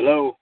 Hello.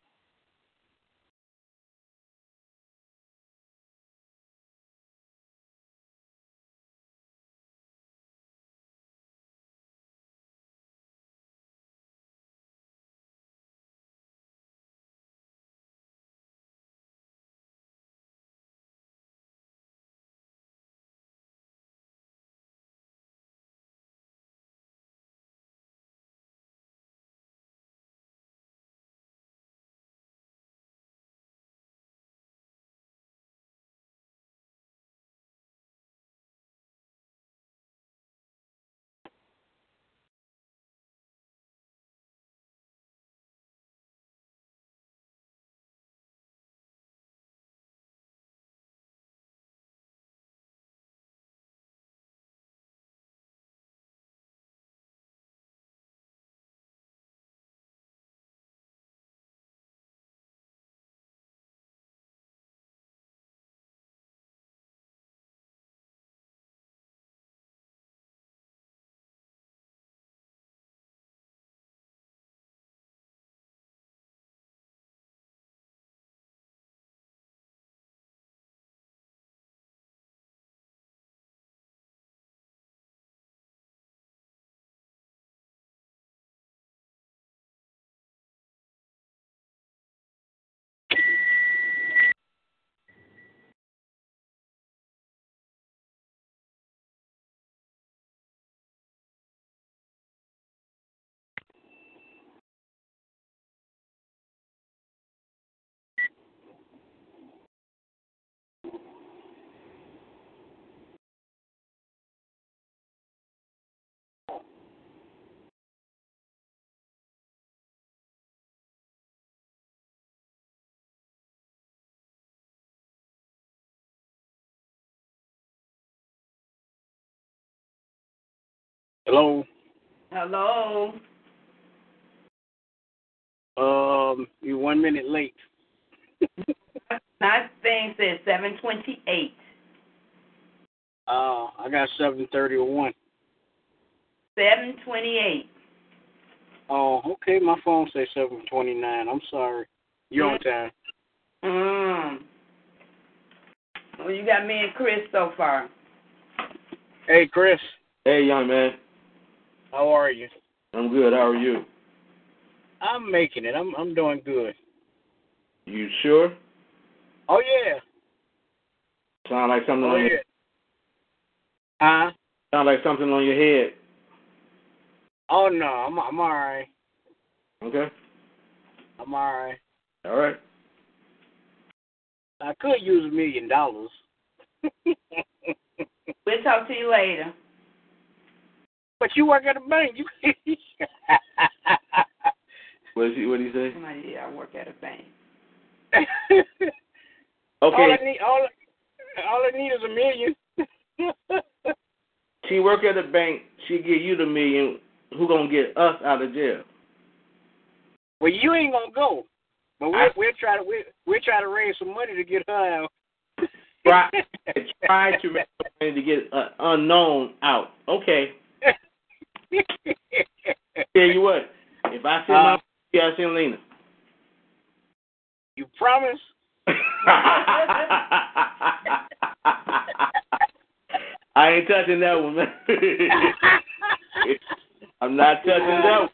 Hello. Hello. Um, you're one minute late. My thing says 728. Uh, I got seven thirty or one. 728. Oh, okay. My phone says seven twenty nine. I'm sorry. You're on time. Mm. Well, you got me and Chris so far. Hey, Chris. Hey, young man. How are you? I'm good. How are you? I'm making it. I'm I'm doing good. You sure? Oh yeah. Sound like something Oh on your yeah. Huh? sound like something on your head. Oh no. I'm I'm all right. Okay. I'm all right. All right. I could use a million dollars. We'll talk to you later. But you work at a bank. You What did he what did he say? Somebody, yeah, I work at a bank. All Okay. I need, all, all I need is a million. She work at a bank, she give you the million, who gonna get us out of jail? well, you ain't gonna go, but we're I- we're trying to we're, we're trying to raise some money to get her out. Try try to raise money to get an unknown out. Okay. Tell you what, if I send my Uh, you I send Lena. you promise? I ain't touching that one, man. I'm not touching that one.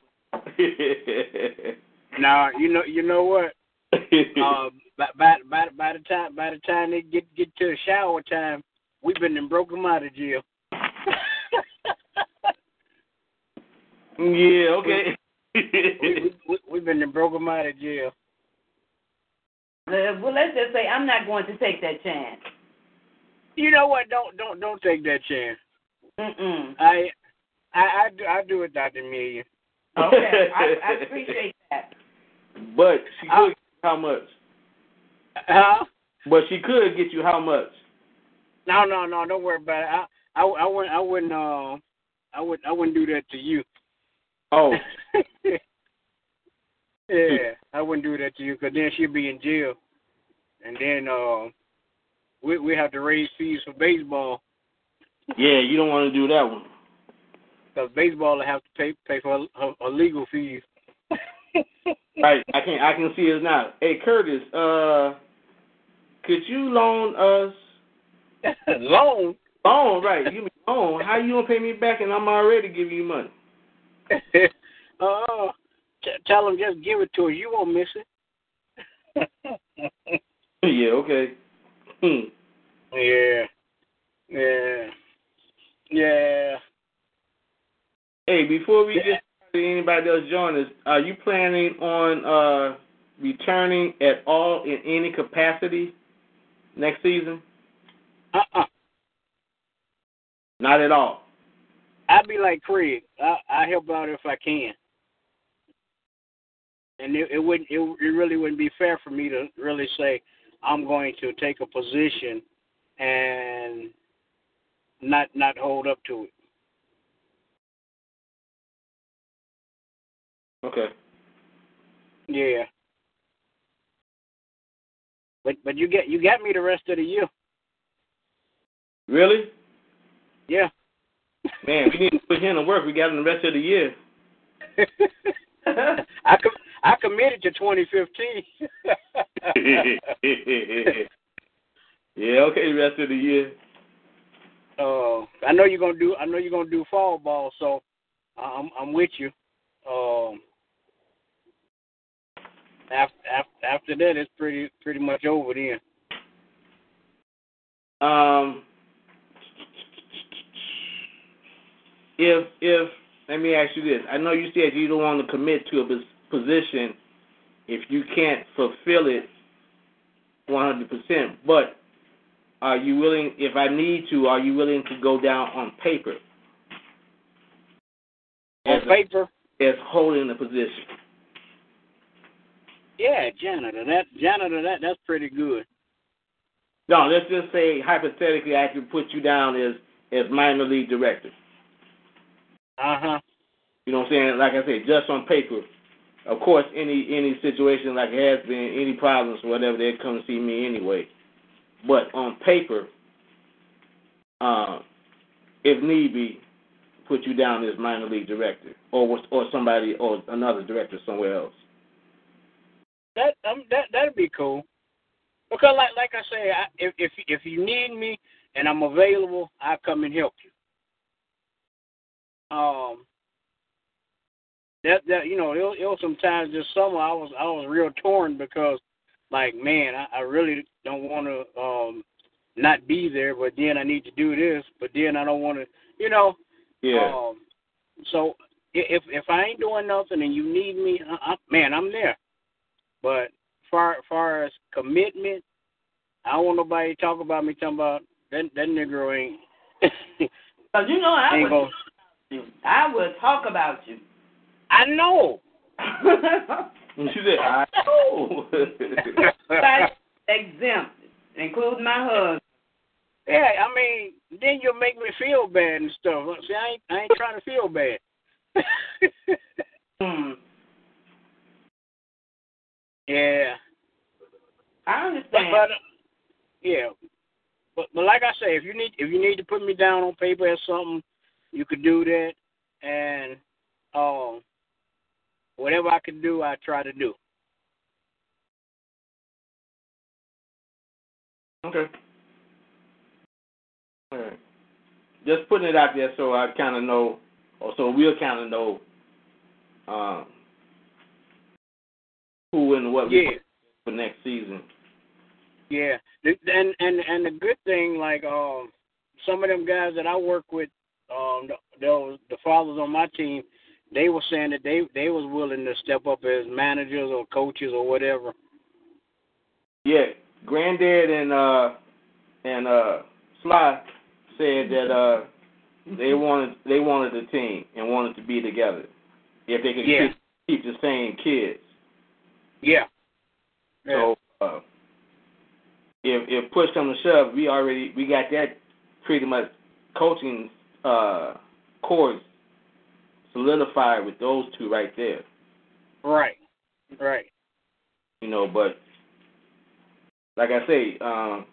now you know you know what? Uh, by, by by by the time by the time they get get to the shower time, we've been and broke them out of jail. Yeah, okay. we, we, we, we've been and broke them out of jail. Uh, well, let's just say I'm not going to take that chance. You know what? Don't don't don't take that chance. Mm-mm. I I I do, I do it, Doctor Million. Okay, I, I appreciate that. But she Uh, could get you how much? Huh? But she could get you how much? No, no, no. Don't worry about it. I I, I wouldn't I wouldn't uh I would I wouldn't do that to you. Oh, yeah, I wouldn't do that to you because then she'd be in jail, and then uh, we we have to raise fees for baseball yeah, you don't want to do that one. because baseball will have to pay pay for her, her legal fees. right, I can I can see it now. Hey Curtis, uh, could you loan us loan? loan? Right, give me loan. How you gonna pay me back and I'm already giving you money? uh, t- tell them just give it to her. You won't miss it. yeah, okay. Hmm. Yeah. Yeah. Yeah. Hey, before we Yeah. get anybody else join us, are you planning on uh returning at all in any capacity next season? Uh-uh. Not at all. I'd be like Craig. I I help out if I can. And it, it wouldn't it, it really wouldn't be fair for me to really say I'm going to take a position and not not hold up to it. Okay. Yeah. But but you get you got me the rest of the year. Really? Yeah. Man, we need to put him to work. We got him the rest of the year. I com- I committed to 2015. yeah, okay, the rest of the year. uh, I know you're gonna do. I know you're gonna do fall ball, so I'm I'm with you. Um, after after after that, it's pretty pretty much over then. Um, if if let me ask you this, I know you said you don't want to commit to a position if you can't fulfill it 100%. But are you willing? If I need to, are you willing to go down on paper On as a- paper, as holding the position? yeah, janitor. That janitor. That that's pretty good. No, let's just say hypothetically, I could put you down as as minor league director. Uh huh. You know what I'm saying? Like I said, just on paper. Of course, any any situation like it has been, any problems or whatever, they come see me anyway. But on paper, uh, if need be, put you down as minor league director, or was- or somebody or another director somewhere else. That um that that'd be cool. Because like like I say, I, if if if you need me and I'm available, I'll come and help you. Um. That that you know, it was, it was sometimes this summer I was I was real torn because, like man, I, I really don't want to um not be there, but then I need to do this, but then I don't want to, you know. Yeah. Um, so if if I ain't doing nothing and you need me, I, I, man, I'm there. But far far as commitment, I don't want nobody to talk about me talking about that that nigga ain't. Cause you know I ain't would, gonna, you. I will talk about you. I know. And she said, I know. Everybody exempted, including my husband. Yeah, I mean, then you'll make me feel bad and stuff. See, I ain't I ain't trying to feel bad. Hmm. yeah. I understand. but uh, yeah, but but like I say, if you need if you need to put me down on paper or something, you could do that, and um, whatever I can do, I try to do. Okay. All right. Just putting it out there so I kind of know, or so we'll kind of know um, who and what Yeah, for next season. yeah, and and and the good thing, like um, some of them guys that I work with, um, the, the fathers on my team, they were saying that they they was willing to step up as managers or coaches or whatever. Yeah, Granddad and uh and uh Sly said that uh they wanted they wanted a team and wanted to be together if they could Yeah. keep, keep the same kids. Yeah. Yeah. So uh, if if push comes to shove, we already we got that pretty much coaching uh course solidified with those two right there. right. Right. You know, but like I say, um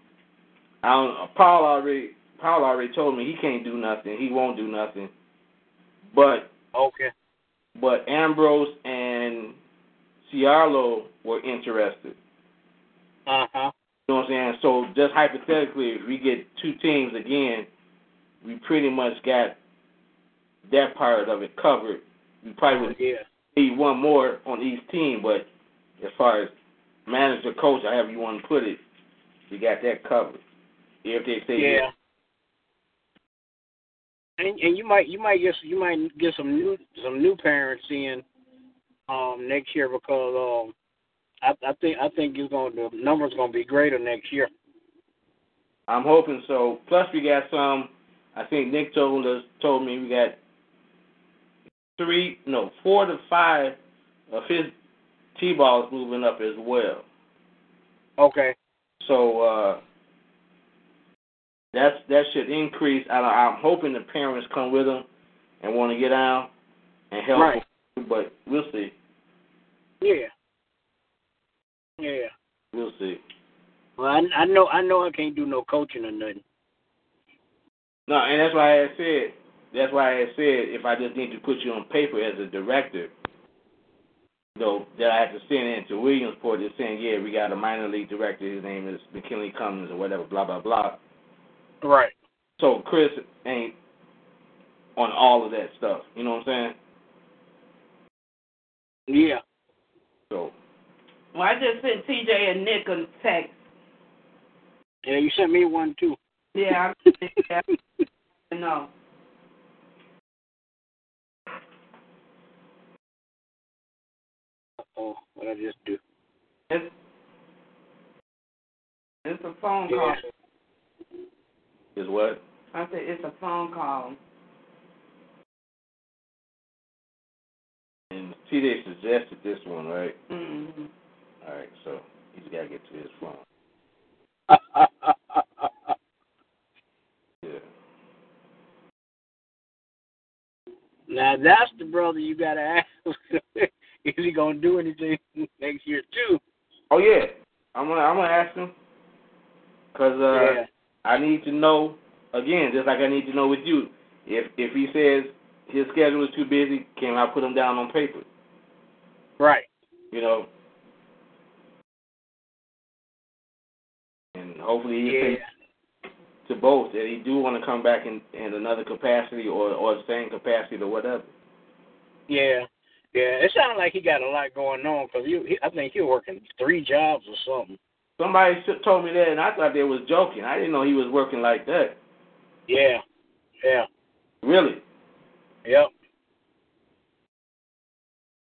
I don't Paul already Paul already told me he can't do nothing, he won't do nothing. But Okay. but Ambrose and Ciarlo were interested. Uh huh. You know what I'm saying? So just hypothetically, if we get two teams again, we pretty much got that part of it covered. We probably would Yeah. need one more on each team, but as far as manager, coach, however you want to put it, we got that covered. If they say Yeah. And and you might you might get you might get some new some new parents in um next year because um I I think I think it's going the numbers going to be greater next year. I'm hoping so. Plus, we got some. I think Nick told us told me we got three, no, four to five of his t-balls moving up as well. Okay. So uh, that's that should increase. I, I'm hoping the parents come with them and want to get out and help. Right. them, But we'll see. Yeah. Yeah. We'll see. Well, I I know I know I can't do no coaching or nothing. No, and that's why I said. That's why I said if I just need to put you on paper as a director, though that I have to send in to Williamsport, just saying, yeah, we got a minor league director. His name is McKinley Cummins or whatever. Blah blah blah. Right. So Chris ain't on all of that stuff. You know what I'm saying? Yeah. So Well, I just sent TJ and Nick a text. Yeah. You sent me one too. Yeah, I yeah. no. Oh, what I just do? It's it's a phone call. Yeah. is what? I said it's a phone call. And TJ suggested this one, right? Mm-hmm. All right, so he's got to get to his phone. Yeah. Now that's the brother you gotta ask. Is he gonna do anything next year too? Oh yeah, I'm gonna I'm gonna ask him because uh, yeah. I need to know again, just like I need to know with you. If if he says his schedule is too busy, can I put him down on paper? Right. You know, and hopefully he Yeah. To both that he do want to come back in in another capacity or or same capacity or whatever. Yeah. Yeah. It sounds like he got a lot going on because he, he, I think he working three jobs or something. Somebody told me that, and I thought they was joking. I didn't know he was working like that. Yeah. Yeah. Really? Yep.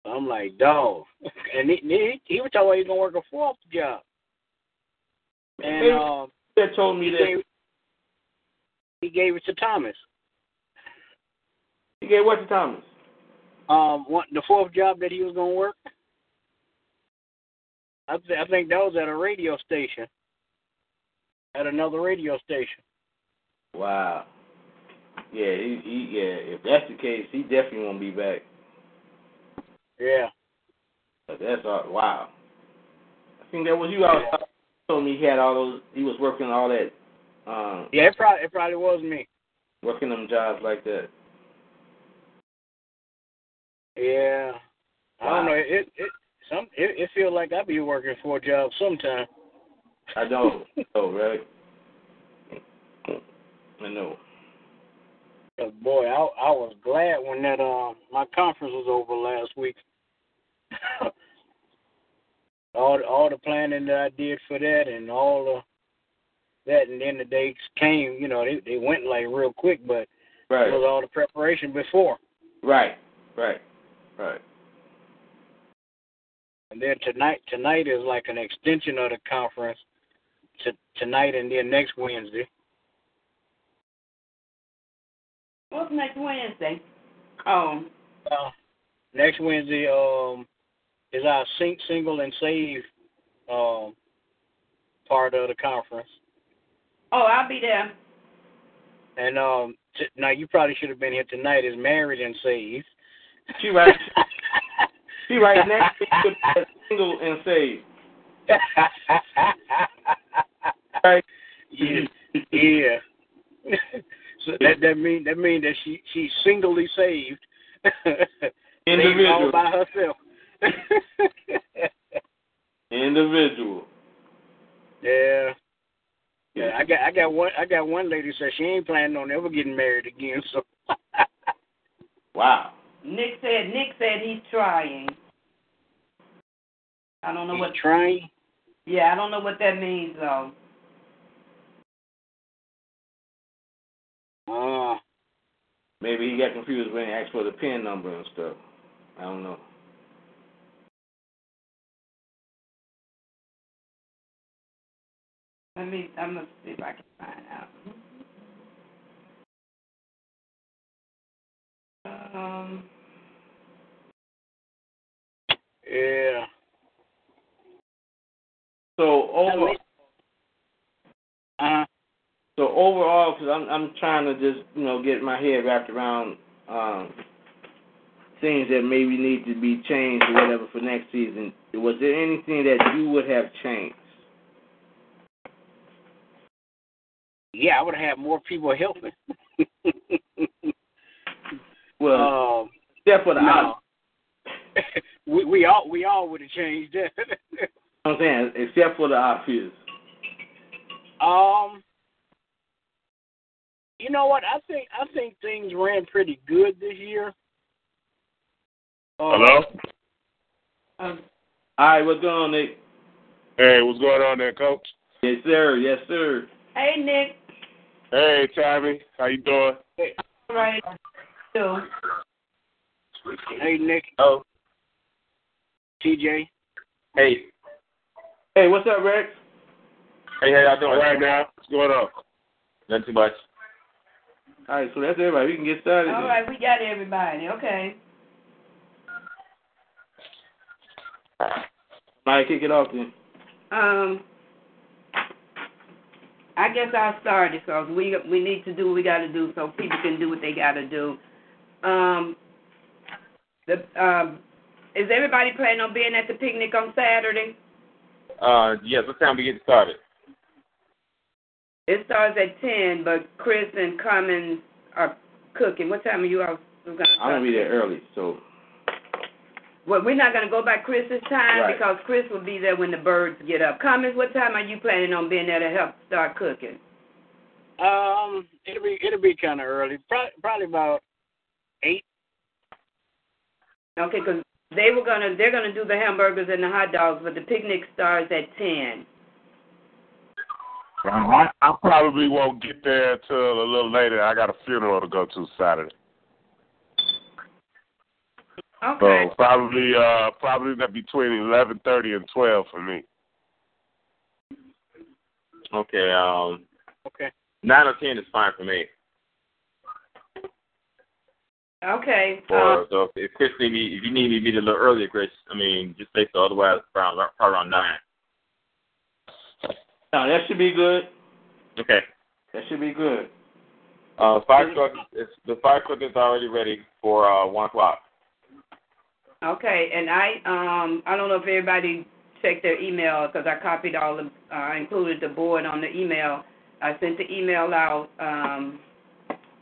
I'm like, dog. And he, he, he was talking about he's gonna work a fourth job. And um, They told me that he gave it to Thomas. he gave what to Thomas. Um, one, the fourth job that he was gonna work. I, th- I think that was at a radio station. At another radio station. Wow. Yeah, he, he yeah. If that's the case, he definitely won't be back. Yeah. But that's all. Wow. I think that was you. I was told me he had all those. He was working all that. Um, Yeah, it probably it probably was me. working them jobs like that. Yeah. I don't know. It it some it, it feels like I be working four jobs sometime. I don't know. oh, right. I know. 'Cause, boy, I I was glad when that um my conference was over last week. all the, all the planning that I did for that and all the that and then the dates came. You know, they they went like real quick, but Right. it was all the preparation before. Right. Right. Right. And then tonight tonight is like an extension of the conference. To tonight and then next Wednesday. What's next Wednesday? Oh, Uh, next Wednesday um is our sing, single and save um part of the conference. Oh, I'll be there. And um, t- now you probably should have been here tonight. Is married and saved. She right. she right next to single and saved. right. Yeah. yeah. so that that mean that mean that she she's singly saved. Individual. all by herself. Individual. Yeah by herself. one. I got one lady said she ain't planning on ever getting married again. So. Wow. Nick said Nick said he's trying. I don't know He's what. trying. Yeah, I don't know what that means though. Uh, Maybe he got confused when he asked for the pin number and stuff. I don't know. Let me. I'm gonna see if I can find out. Um. yeah. So over, Uh, so overall, because I'm I'm trying to just you know get my head wrapped around um, things that maybe need to be changed or whatever for next season. Was there anything that you would have changed? Yeah, I would have had more people helping. Well, um, except for the no. we we all we all would have changed that. I'm saying, except for the obvious. um, you know what? I think I think things ran pretty good this year. Uh, Hello? um, All right, what's going on, Nick? Hey, what's going on there, Coach? Yes, sir. Yes, sir. hey Nick. Hey, Tammy. How you doing? Hey. All right. So, Hey Nick, Oh, TJ. hey, Hey, what's up, Rex? hey, how y'all doing? All right now. What's going on? Nothing too much. All right, so that's everybody. We can get started. all then. right, we got everybody. Okay. All right, kick it off then. Um. I guess I'll start it because we we need to do what we got to do so people can do what they got to do. Um. The um. Is everybody planning on being at the picnic on Saturday? Uh, yes. What time we get started? It starts at ten, but Chris and Cummins are cooking. What time are you all going to I'm gonna be there early, so Well, we're not going to go by Chris's time Right. because Chris will be there when the birds get up. Cummins, what time are you planning on being there to help start cooking? Um, it'll be it'll be kind of early. Probably probably about eight. Okay, because they were gonna they're gonna do the hamburgers and the hot dogs, but the picnic starts at ten. I, I probably won't get there till a little later. I got a funeral to go to Saturday. Okay. So probably uh probably that between eleven thirty and twelve for me. Okay. Um, Okay. nine or ten is fine for me. Okay. Or Um, so if Chris need me, if you need me to be a little earlier, Chris, I mean, just say so. Otherwise, around probably around nine. now that should be good. Okay. That should be good. Uh, fire truck is the fire truck is already ready for uh one o'clock. Okay, and I um I don't know if everybody checked their email because I copied all the I included the board on the email. I sent the email out um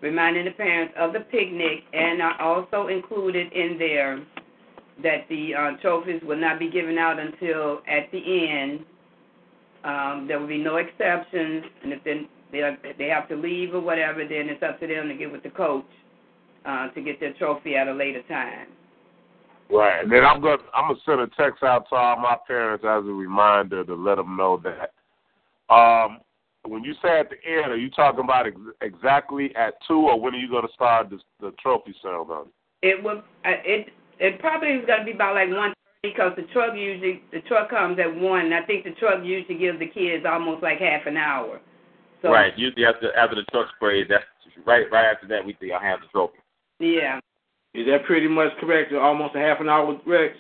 reminding the parents of the picnic, and I also included in there that the uh, trophies will not be given out until at the end. Um, there will be no exceptions, and if they they have to leave or whatever, then it's up to them to get with the coach uh, to get their trophy at a later time. Right. And then I'm gonna I'm gonna send a text out to all my parents as a reminder to let them know that. Um, when you say at the end, are you talking about ex- exactly at two, or when are you going to start the, the trophy ceremony? It will uh, it it probably is going to be about like one because the truck usually the truck comes at one. And I think the truck usually gives the kids almost like half an hour. So right. Usually after after the truck sprays, that's right. Right after that, we think I'll have the trophy. yeah. Is that pretty much correct? Almost a half an hour with Rex?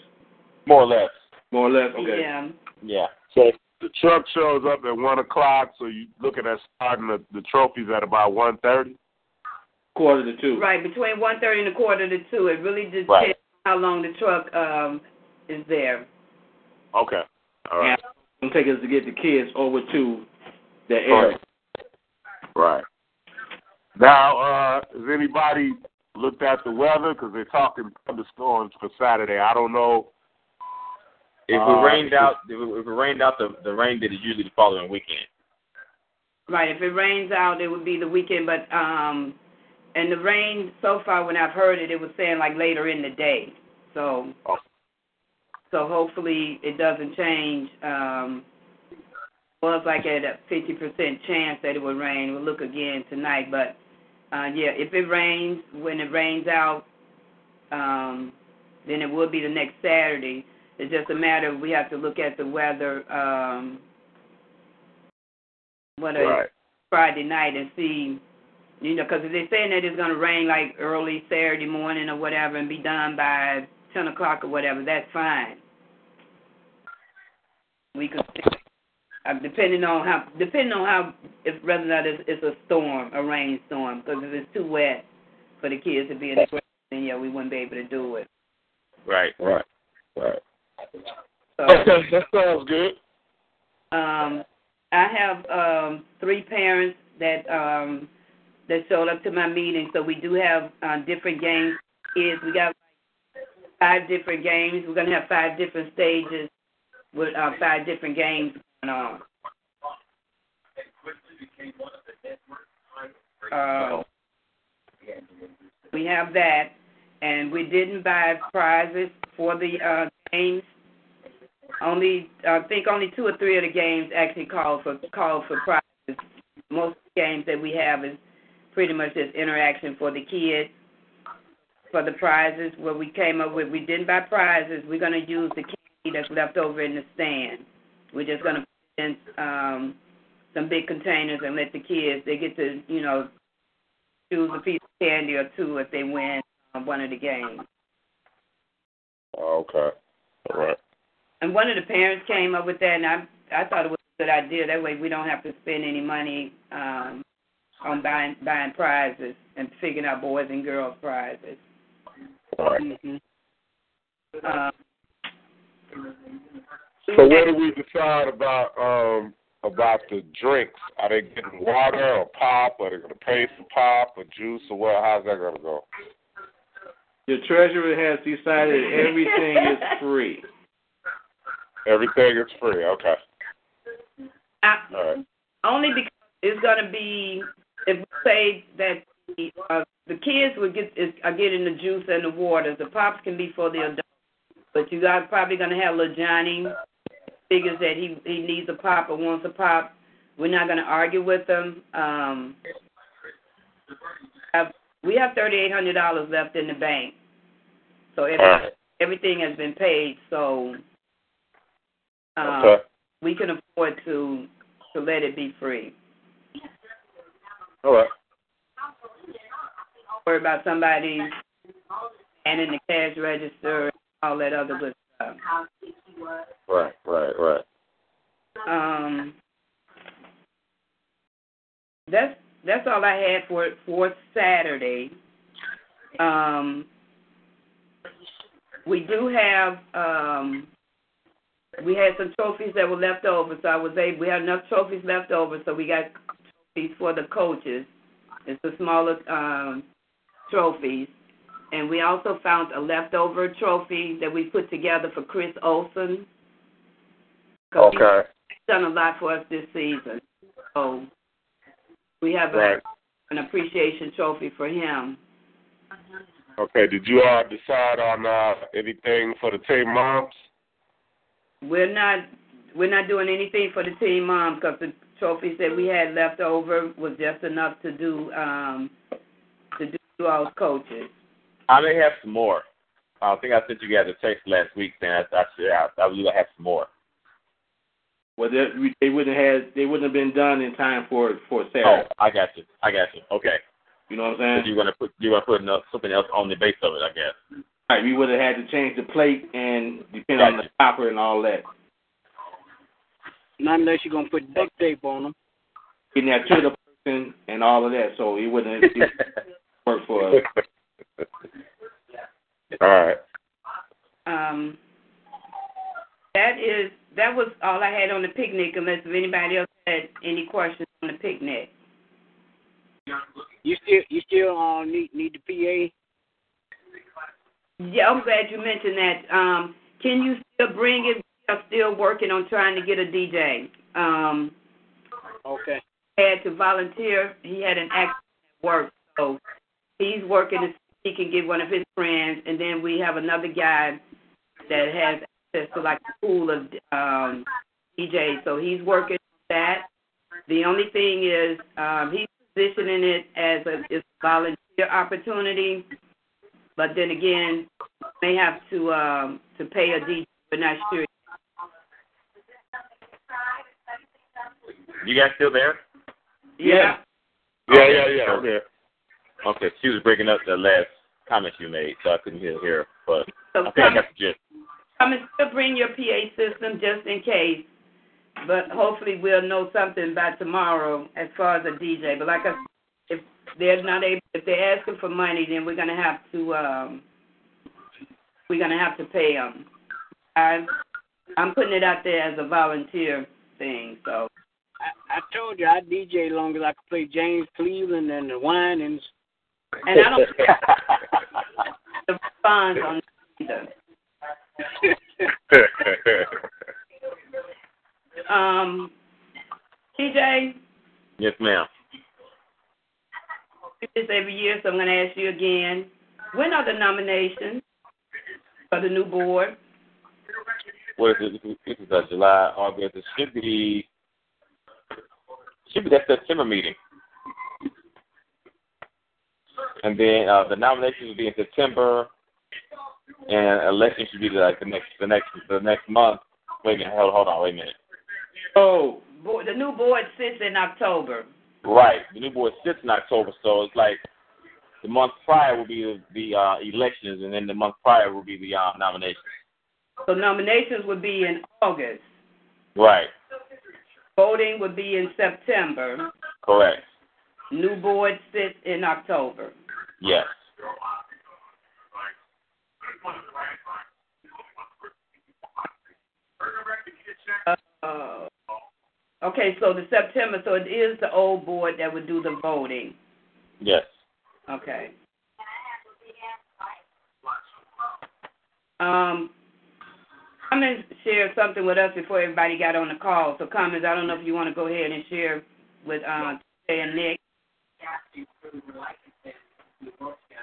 More or less. More or less? Okay. Yeah. Yeah. So the truck shows up at one o'clock, so you looking at starting the, the trophies at about one thirty. Quarter to two. Right, between one thirty and a quarter to two. It really depends Right. how long the truck um is there. Okay. All right. And take us to get the kids over to the area. Right. Now, uh, has anybody looked at the weather? Because they're talking thunderstorms for Saturday. I don't know. If Uh, it rained out, if it, if it rained out, the the rain did is usually the following weekend. Right. If it rains out, it would be the weekend. But um, and the rain so far, when I've heard it, it was saying like later in the day. So. Oh. So hopefully it doesn't change. Um, was like at a fifty percent chance that it would rain. We'll look again tonight, but uh, yeah, if it rains, when it rains out, um, then it will be the next Saturday. It's just a matter of we have to look at the weather. Um, what a Right. Friday night and see, you know, because if they're saying that it's going to rain like early Saturday morning or whatever and be done by ten o'clock or whatever, that's fine. We could, uh, depending on how, depending on how, if whether or not it's, it's a storm, a rainstorm, because if it's too wet for the kids to be in the ground, then yeah, we wouldn't be able to do it. Right. Right. Right. So, Okay, that sounds good. um, I have um, three parents that um, that showed up to my meeting. So we do have uh, different games. Is we got five different games. We're gonna have five different stages with uh, five different games on. Uh, we have that, and we didn't buy prizes for the uh, games. Only I think only two or three of the games actually call for call for prizes. Most games that we have is pretty much just interaction for the kids. For the prizes, what we came up with, we didn't buy prizes. We're going to use the candy that's left over in the stand. We're just going to put in um, some big containers and let the kids. They get to you know choose a piece of candy or two if they win um, one of the games. Okay. All right. And one of the parents came up with that, and I I thought it was a good idea. That way, we don't have to spend any money um, on buying buying prizes and figuring out boys and girls prizes. All right. Mm-hmm. Um, So what do we decide about um about the drinks? Are they getting water or pop? Are they gonna pay for pop or juice or what? How's that gonna go? The treasurer has decided everything is free. Everything is free. Okay. I, All right. only because it's going to be if we say that the, uh, the kids would get is, are getting the juice and the water. The pops can be for the adults, but you guys probably going to have little Johnny figures that he he needs a pop or wants a pop. We're not going to argue with them. Um, we have thirty eight hundred dollars left in the bank, so every, everything has been paid. So. Um, Okay. we can afford to to let it be free. All right. Worry about somebody and in the cash register and all that other good stuff. Right. Right. Right. Um, that's that's all I had for for Saturday. Um, we do have um, we had some trophies that were left over, so I was able. We had enough trophies left over, so we got trophies for the coaches. It's the smaller um, trophies, and we also found a leftover trophy that we put together for Chris Olson. Okay. done a lot for us this season. So we have a, an appreciation trophy for him. Okay. Did you all decide on uh, anything for the team moms? We're not we're not doing anything for the team mom because the trophies that we had left over was just enough to do um to do our coaches. I may have some more. I think I sent you guys a text last week saying I, I should I, I believe I have some more. Well, they, they wouldn't have they wouldn't have been done in time for for Oh, I got you. I got you. Okay. You know what I'm saying? you're gonna put you're gonna put enough, something else on the base of it, I guess. Right, we would have had to change the plate and depend on the Gotcha. topper and all that. Not unless you're gonna put duct tape on them. Getting that to the person and all of that, so it wouldn't have worked for us. All right. Um that is that was all I had on the picnic unless if anybody else had any questions on the picnic. You still you still uh, need need the PA. Yeah, I'm glad you mentioned that. Um, can you still bring it? We are still working on trying to get a DJ. Um, Okay. had to volunteer. He had an accident at work, so he's working to see if he can get one of his friends, and then we have another guy that has access to like a pool of um, DJs, so he's working on that. The only thing is um, he's positioning it as a, it's a volunteer opportunity, but then again, may have to um, to pay a DJ. We're not sure. You guys still there? Yeah. Yeah, yeah, yeah. Okay. Okay, she was breaking up the last comment you made, so I couldn't hear, hear but So I think I come, got the gist. come and still bring your PA system just in case. But hopefully we'll know something by tomorrow as far as a DJ. But like I said, if they're not able, if they're asking for money, then we're gonna have to um, we're gonna have to pay them. I I'm putting it out there as a volunteer thing. So I, I told you I DJ as long as I could play James Cleveland and the Winans. And I don't the response on either. Um, DJ, yes, ma'am. do this every year, so I'm going to ask you again. When are the nominations for the new board? What is it? This is uh, July, August. It should be should be that September meeting. And then uh, the nominations will be in September, and election should be like the next the next the next month. Wait a minute, hold hold on, wait a minute. Oh, Bo- The new board sits in October. Right, the new board sits in October, so it's like the month prior will be the, the uh, elections, and then the month prior will be the uh, nominations. So nominations would be in August. Right, Voting would be in September. correct. New board sits in October. Yes. Uh, okay, so the September, so it is the old board that would do the voting. Yes. Okay. Can I have a big ass light? Um, Cummins shared something with us before everybody got on the call. So Cummins, I don't know if you want to go ahead and share with uh, Jay and Nick.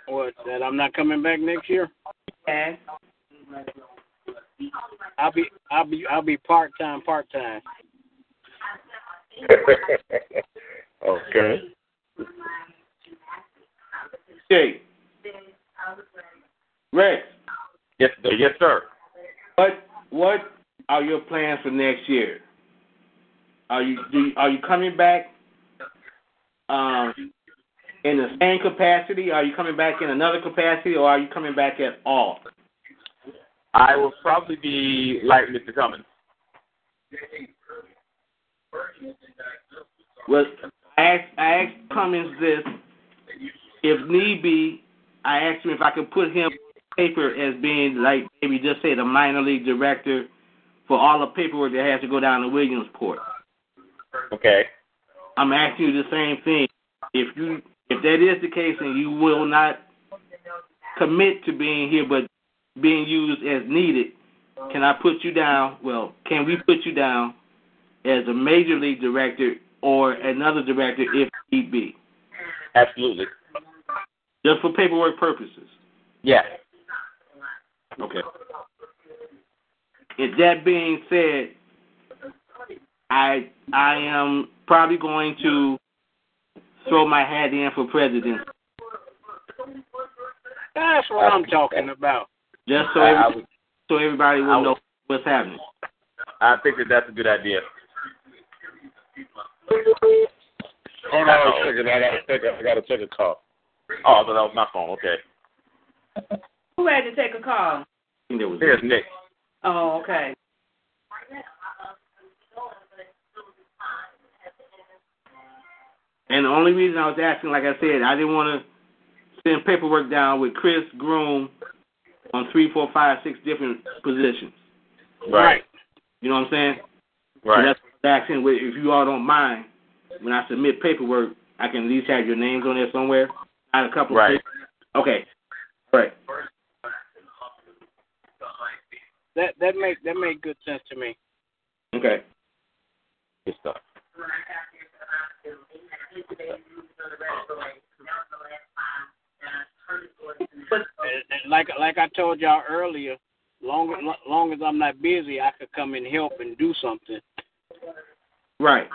What? That I'm not coming back next year? Yes. I'll be I'll be I'll be part time part time. okay. Jay. Rex, Yes, sir. yes, sir. what what are your plans for next year? Are you do are you coming back um in the same capacity? Are you coming back in another capacity or are you coming back at all? I will probably be like Mr. Cummins. Well, I asked, I asked Cummins this. If need be, I asked him if I could put him on paper as being like maybe just say the minor league director for all the paperwork that has to go down to Williamsport. Okay. I'm asking you the same thing. If you if that is the case and you will not commit to being here but being used as needed, can I put you down? Well, can we put you down as a major league director or another director if need be? Absolutely. Just for paperwork purposes. Yes. Okay. If that being said, I I am probably going to throw my hat in for president, That's what I'm talking about. just so I, I, would, so everybody I will would- know what's happening. I think that that's a good idea. Hold on a second. I gotta take a, I gotta take a call. Oh, I thought that was my phone. Okay. Who had to take a call? I think that was Here's Nick. Oh, okay. And the only reason I was asking, like I said, I didn't want to send paperwork down with Chris Groom on three, four, five, six different positions. Right. You know what I'm saying? So Right. that's what I'm asking. If you all don't mind, when I submit paperwork, I can at least have your names on there somewhere. I had a couple. Right. Of okay. Right. That that make that make good sense to me. Okay. Good stuff. And, and uh, like like I told y'all earlier, long long as I'm not busy, I could come and help and do something. Right.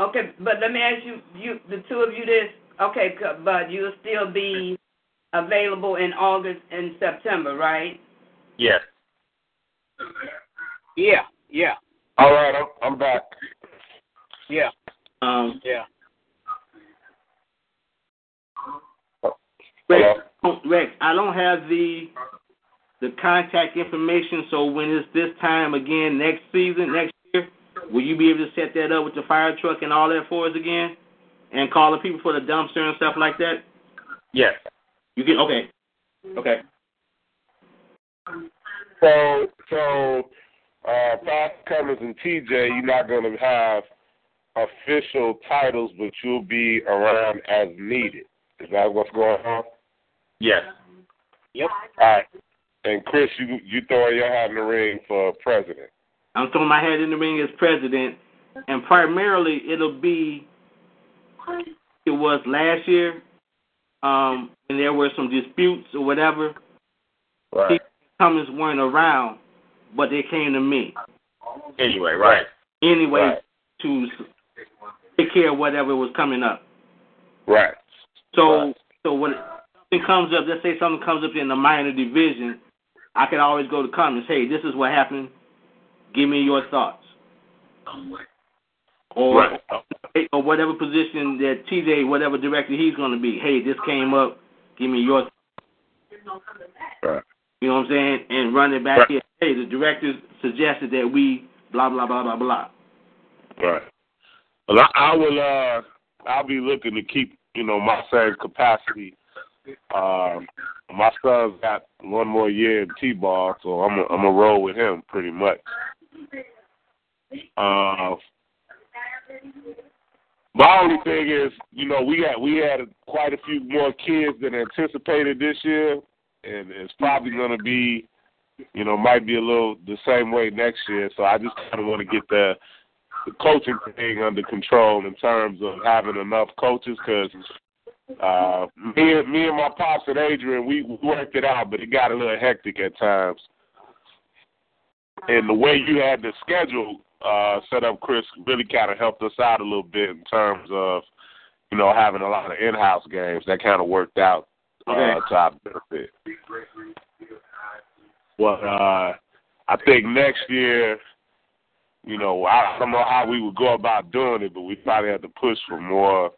Okay, but let me ask you, you the two of you this. Okay, but you'll still be available in August and September, right? Yes. Yeah, yeah, All right, I'm, I'm back. yeah, Um, yeah. Rex, Rex, I don't have the the contact information. So when it's this time again next season, next year, will you be able to set that up with the fire truck and all that for us again, and call the people for the dumpster and stuff like that? Yes. You can. Okay. Okay. So, so, uh, Fast Cummins and TJ, you're not going to have official titles, but you'll be around as needed. Is that what's going on? Yes. Yep. All right. And Chris, you you throwing your hat in the ring for president. I'm throwing my hat in the ring as president, and primarily it'll be it was last year, um, and there were some disputes or whatever. Right. Cummins weren't around, but they came to me Anyway, right. anyway Right. to s- take care of whatever was coming up. Right. So, Right. so when something comes up, let's say something comes up in the minor division, I can always go to Cummins. Hey, this is what happened. Give me your thoughts. Or Right. or whatever position that TJ, whatever director he's going to be. Hey, this came up. Give me your. Right. You know what I'm saying? And run it back Right. here. Hey, the director suggested that we blah blah blah blah blah. Right. Well, I, I will. Uh, I'll be looking to keep, you know, my same capacity. Um, my son's got one more year in T-ball, so I'm a, I'm a roll with him pretty much. Uh, my only thing is, you know, we had we had quite a few more kids than anticipated this year, and it's probably going to be, you know, might be a little the same way next year. So I just kind of want to get the the coaching thing under control in terms of having enough coaches because uh, me, and- me and my pops and Adrian, we worked it out, but it got a little hectic at times. And the way you had the schedule uh, set up, Chris, really kind of helped us out a little bit in terms of, you know, having a lot of in-house games. That kind of worked out uh, Okay. to our benefit. But uh, I think next year, you know, I don't know how we would go about doing it, but we probably have to push for more,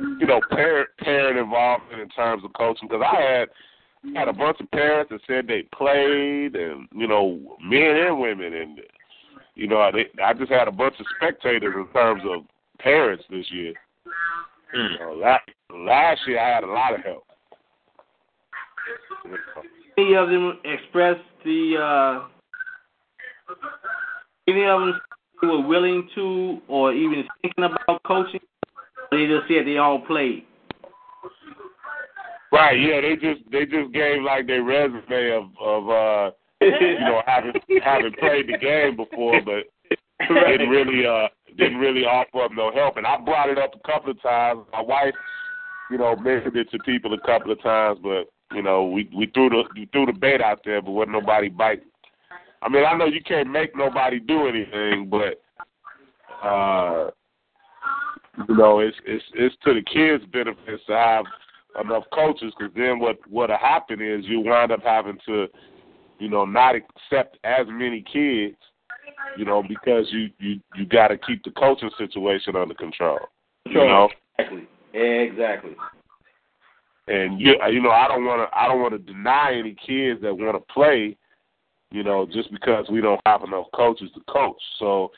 you know, parent parent involvement in terms of coaching. Because I had had a bunch of parents that said they played, and you know, men and women, and you know, they, I just had a bunch of spectators in terms of parents this year. You know, last, last year I had a lot of help. You know. Any of them expressed the uh, any of them who were willing to or even thinking about coaching? They just said they all played. Right, yeah, they just they just gave like their resume of of uh you know having having played the game before, but didn't really uh didn't really offer up no help. And I brought it up a couple of times. My wife, you know, mentioned it to people a couple of times, but you know we we threw the we threw the bait out there, but wasn't nobody bite. I mean, I know you can't make nobody do anything, but uh you know it's it's it's to the kids' benefits to have enough coaches because then what what'll happen is you wind up having to you know not accept as many kids you know because you you you got to keep the coaching situation under control you know Exactly. Exactly. and you you know I don't want to I don't want to deny any kids that want to play you know just because we don't have enough coaches to coach so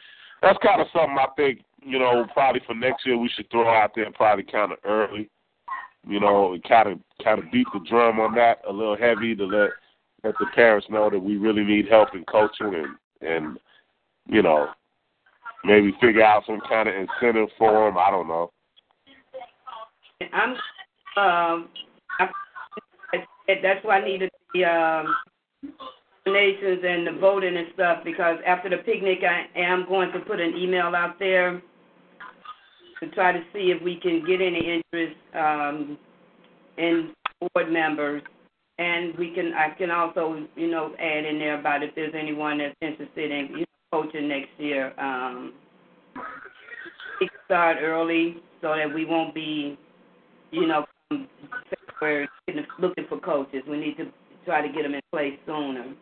that's kind of something I think you know probably for next year we should throw out there probably kind of early you know, and kind of kind of beat the drum on that a little heavy to let let the parents know that we really need help in coaching and and you know maybe figure out some kind of incentive for them. I don't know. I'm um I, that's why I needed the um donations and the voting and stuff because after the picnic I am going to put an email out there to try to see if we can get any interest um, in board members. And we can, I can also, you know, add in there about if there's anyone that's interested in you know, coaching next year. Um, start early so that we won't be, you know, looking for coaches. We need to try to get them in place sooner.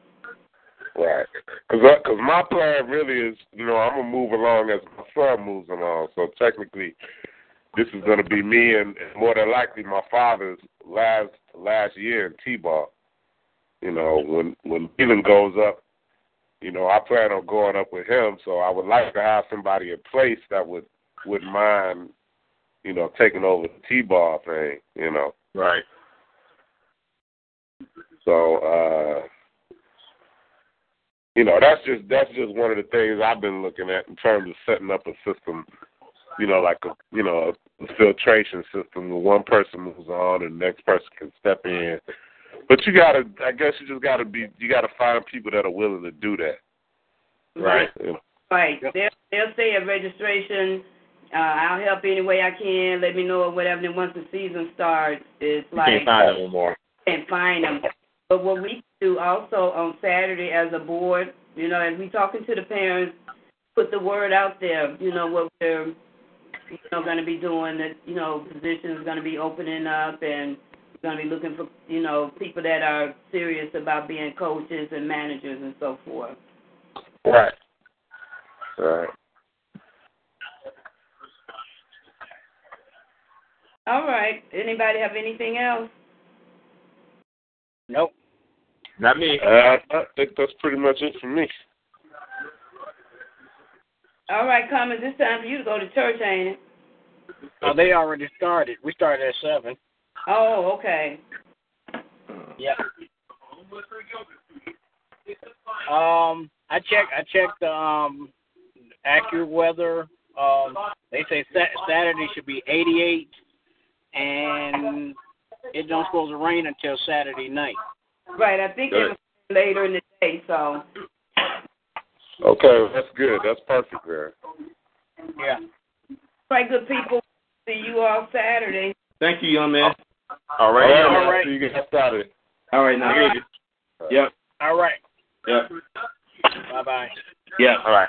Right. Because cause my plan really is, you know, I'm going to move along as my son moves along. So technically, this is going to be me and, and more than likely my father's last last year in T-ball. You know, when when Leland goes up, you know, I plan on going up with him. So I would like to have somebody in place that would wouldn't mind, you know, taking over the T-ball thing. You know. Right. So, uh, you know, that's just that's just one of the things I've been looking at in terms of setting up a system. You know, like a you know a filtration system where one person moves on and the next person can step in. But you gotta, I guess, you just gotta be, you gotta find people that are willing to do that. Right. You know? Right. They'll, they'll stay at registration. Uh, I'll help any way I can. Let me know or whatever. Then once the season starts, it's You like can't find them anymore. can't find them. But what we do also on Saturday as a board, you know, as we talking to the parents, put the word out there. You know what we're, you know, going to be doing. That you know, positions going to be opening up, and we're going to be looking for, you know, people that are serious about being coaches and managers and so forth. Right. Right. All right. Anybody have anything else? Nope. Not me. Uh, I think that's pretty much it for me. All right, Cummins, it's time for you to go to church, ain't it? Oh, they already started. We started at seven. Oh, okay. Yeah. Um, I checked. I checked the um AccuWeather. Um, they say sa- Saturday should be 88, and it don't supposed to rain until Saturday night. Right, I think it was later in the day, so. Okay, that's good. That's perfect there. Yeah. All right, good people. See you all Saturday. Thank you, young man. All right. All All right. right. So you get started. All right, now. All right. Yep. All right. Yep. Bye bye. Yep. All right.